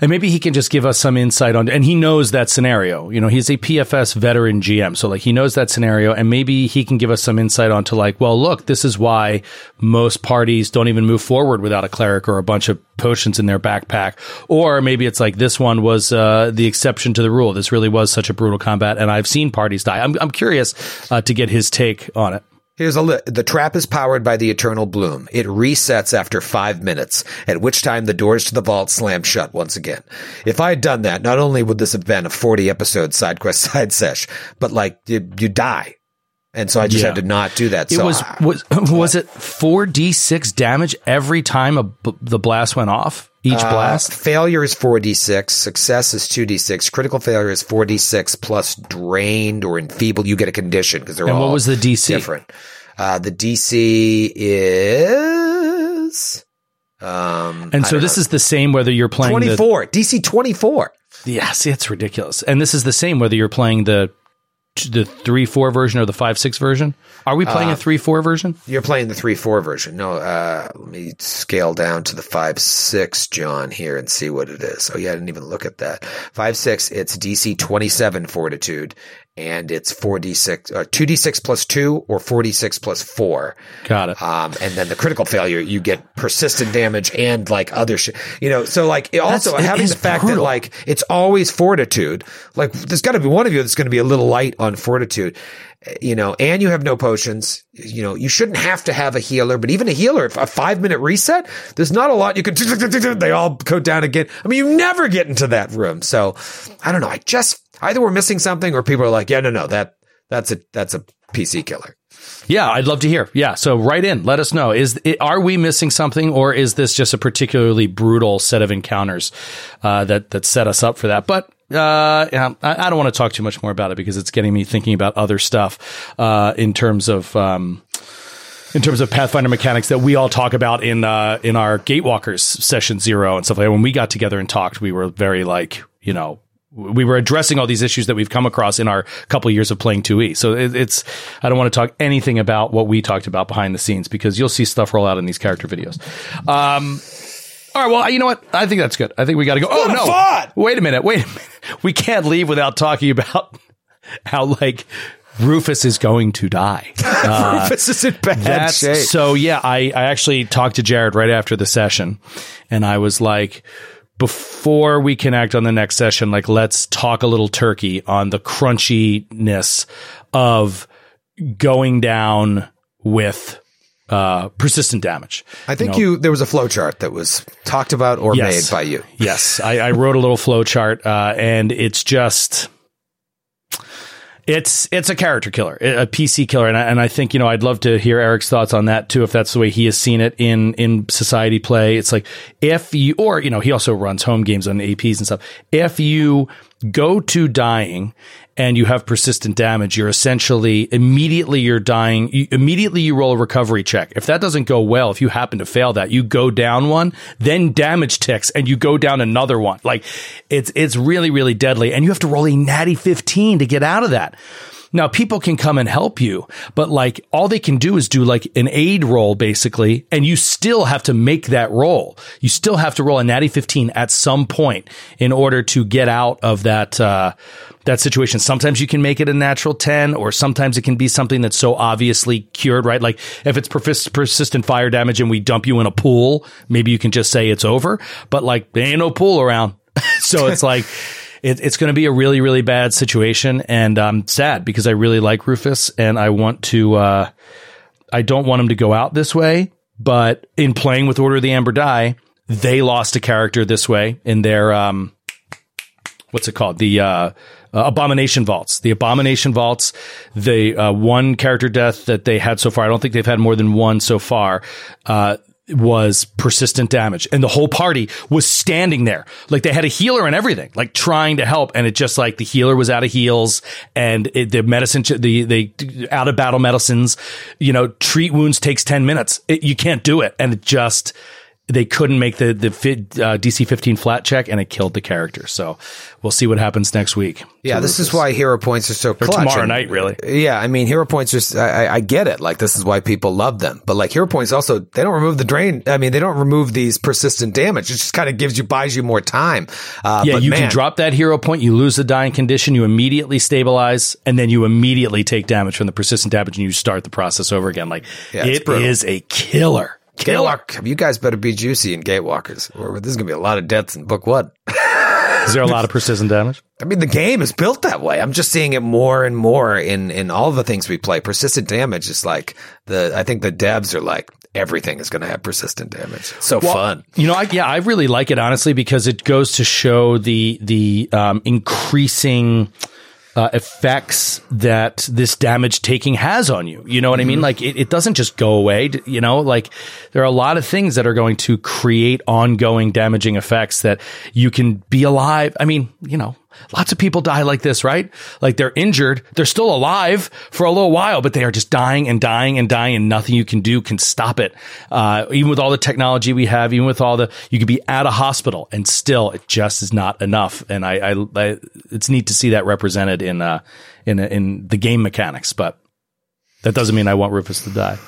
Speaker 3: And maybe he can just give us some insight on, and he knows that scenario. You know, he's a PFS veteran GM, so like he knows that scenario, and maybe he can give us some insight onto like, well, look, this is why most parties don't even move forward without a cleric or a bunch of potions in their backpack, or maybe it's like this one was uh, the exception to the rule. This really was such a brutal combat, and I've seen parties die. I'm I'm curious uh, to get his take on it.
Speaker 4: Here's a li- the trap is powered by the eternal bloom. It resets after five minutes, at which time the doors to the vault slam shut once again. If I had done that, not only would this have been a 40 episode side quest *laughs* side sesh, but like you, you die. And so I just
Speaker 3: Yeah.
Speaker 4: had to not do that.
Speaker 3: It
Speaker 4: so
Speaker 3: was
Speaker 4: I-
Speaker 3: was *laughs* was it four d six damage every time a b- the blast went off? Each
Speaker 4: Uh,
Speaker 3: blast.
Speaker 4: failure is 4d6. Success is 2d6. Critical failure is 4d6 plus drained or enfeebled. You get a condition because they're
Speaker 3: And
Speaker 4: all
Speaker 3: what was the DC?
Speaker 4: different. Uh, the DC is, um,
Speaker 3: And so this
Speaker 4: know.
Speaker 3: is the same whether you're playing the
Speaker 4: 24. DC 24.
Speaker 3: Yeah, see, it's ridiculous. And this is the same whether you're playing the the three four version or the five six version. Are we
Speaker 4: Uh,
Speaker 3: playing a three four version?
Speaker 4: You're playing the 3 4 version. No, uh, let me scale down to the 5 6, John, here and see what it is. Oh, yeah, I didn't even look at that. 5 6, it's DC 27 Fortitude, and it's 4d6, uh, 2d6 plus 2 or 4d6 plus 4.
Speaker 3: Got it.
Speaker 4: Um, and then the critical failure, you get persistent damage and like other shit, you know, so like it also
Speaker 3: That's-
Speaker 4: having the fact
Speaker 3: brutal.
Speaker 4: that like it's always fortitude, like there's got to be one of you that's going to be a little light on fortitude, eh, you know, and you have no potions, you know, you shouldn't have to have a healer, but even a healer, if a five minute reset, there's not a lot you can, they all go down again. I mean, you never get into that room. So I don't know. I just, either we're missing something or people are like, yeah, no, no, that, that's a, that's a PC killer.
Speaker 3: Yeah, I'd love to hear. Yeah, so write in, let us know. Is are we missing something, or is this just a particularly brutal set of encounters uh, that that set us up for that? But uh, yeah, I, I don't want to talk too much more about it because it's getting me thinking about other stuff uh, in terms of. Um, in terms of Pathfinder mechanics that we all talk about in uh, in our Gatewalkers session zero and stuff like that. When we got together and talked, we were very like, you know, we were addressing all these issues that we've come across in our couple years of playing 2e. So it, it's, I don't want to talk anything about what we talked about behind the scenes because you'll see stuff roll out in these character videos. Um, all right. Well, you know what? I think that's good. I think we got to go. Oh, no.
Speaker 4: fun!
Speaker 3: Wait a minute. Wait a minute. *laughs* We can't leave without talking about *laughs* how like Rufus is going to die. *laughs*
Speaker 4: this is in bad
Speaker 3: That's
Speaker 4: shape.
Speaker 3: so yeah. I, I actually talked to Jared right after the session, and I was like, before we connect on the next session, like let's talk a little turkey on the crunchiness of going down with uh, persistent damage.
Speaker 4: I think you, there was a flow chart that was talked about or
Speaker 3: Yes.
Speaker 4: made by you.
Speaker 3: Yes, I, I wrote a little flow chart, uh, and it's just it's it's a character killer, a PC killer, and I, and I think you know I'd love to hear Erik's thoughts on that too, if that's the way he has seen it in in society play. It's like if you or you know he also runs home games on APs and stuff. If you go to dying and you have persistent damage, you're essentially immediately you're dying. You, immediately you roll a recovery check. If that doesn't go well, if you happen to fail that, you go down one, then damage ticks, and you go down another one. Like it's it's really really deadly, and you have to roll a natty fifteen to get out of that. Now people can come and help you, but like all they can do is do like an aid roll basically, and you still have to make that roll. You still have to roll a natty 15 at some point in order to get out of that, uh, that situation. Sometimes you can make it a natural 10 or sometimes it can be something that's so obviously cured, right? Like if it's persist- persistent fire damage and we dump you in a pool, maybe you can just say it's over, but like there ain't no pool around. *laughs* so it's like, it, it's going to be a really, really bad situation. And I'm sad because I really like Rufus and I want to, uh, I don't want him to go out this way, but in playing with Order of the Amber Die, they lost a character this way in their, um, what's it called? The, uh, uh, Abomination Vaults. The Abomination Vaults, the uh, one character death that they had so far, I don't think they've had more than one so far, uh, was persistent damage. And the whole party was standing there. Like they had a healer and everything, like trying to help. And it just like the healer was out of heals and it, the medicine, the, the out of battle medicines, you know, treat wounds takes 10 minutes. It, you can't do it. And it just, they couldn't make the the fit, uh, DC 15 flat check, and it killed the character. So we'll see what happens next week.
Speaker 4: Yeah, this is why hero points are so clutch.
Speaker 3: tomorrow
Speaker 4: And-
Speaker 3: night, really.
Speaker 4: Yeah, I mean, hero points just I, I- get it. Like this is why people love them. But like hero points also, they don't remove the drain. I mean, they don't remove these persistent damage. It just kind of gives you buys you more time. Uh,
Speaker 3: Yeah, you
Speaker 4: man,
Speaker 3: can drop that hero point, you lose the dying condition, you immediately stabilize, and then you immediately take damage from the persistent damage, and you start the process over again. Like
Speaker 4: Yeah,
Speaker 3: it is a killer.
Speaker 4: Gatewalk, you guys better be juicy in Gatewalkers, or this is gonna be a lot of deaths in book one.
Speaker 3: Is there a lot of persistent damage? *laughs*
Speaker 4: I mean, the game is built that way. I'm just seeing it more and more in in all the things we play. Persistent damage is like the. I think the devs are like everything is going to have persistent damage. It's so fun.
Speaker 3: You know, I, yeah, I really like it honestly because it goes to show the the um, increasing. Uh, effects that this damage taking has on you. You know what I mean? Like it, it doesn't just go away. You know, like there are a lot of things that are going to create ongoing damaging effects that you can be alive. I mean, you know, lots of people die like this, right? Like they're injured. They're still alive for a little while, but they are just dying and dying and dying and nothing you can do can stop it. Uh, even with all the technology we have, even with all the, you could be at a hospital and still it just is not enough. And I, I, I it's neat to see that represented in, uh, in, in the game mechanics, but that doesn't mean I want Rufus to die.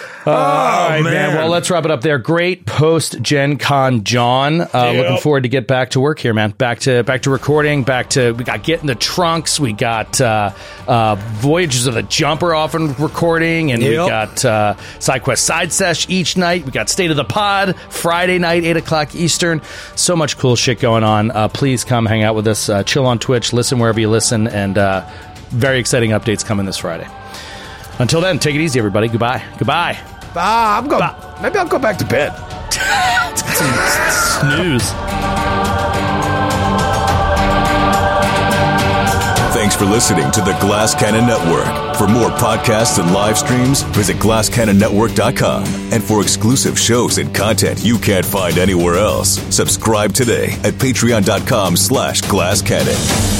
Speaker 3: *laughs*
Speaker 4: Oh,
Speaker 3: All right, man.
Speaker 4: man.
Speaker 3: Well, let's wrap it up there. Great post Gen Con, John. Uh, Looking forward to get back to work here, man. Back to back to recording. Back to we got get in the trunks. We got uh, uh, Voyages of the Jumper off often recording, and we got uh, SideQuest Side Sesh each night. We got State of the Pod Friday night, eight o'clock Eastern. So much cool shit going on. Uh, please come hang out with us. Uh, chill on Twitch. Listen wherever you listen, and uh, very exciting updates coming this Friday. Until then, take it easy, everybody. Goodbye. Goodbye.
Speaker 4: Ah, I'm going. Maybe I'll go back to bed. *laughs*
Speaker 3: Snooze.
Speaker 2: Thanks for listening to the Glass Cannon Network. For more podcasts and live streams, visit glasscannonnetwork.com. And for exclusive shows and content you can't find anywhere else, subscribe today at patreon.com slash glasscannon.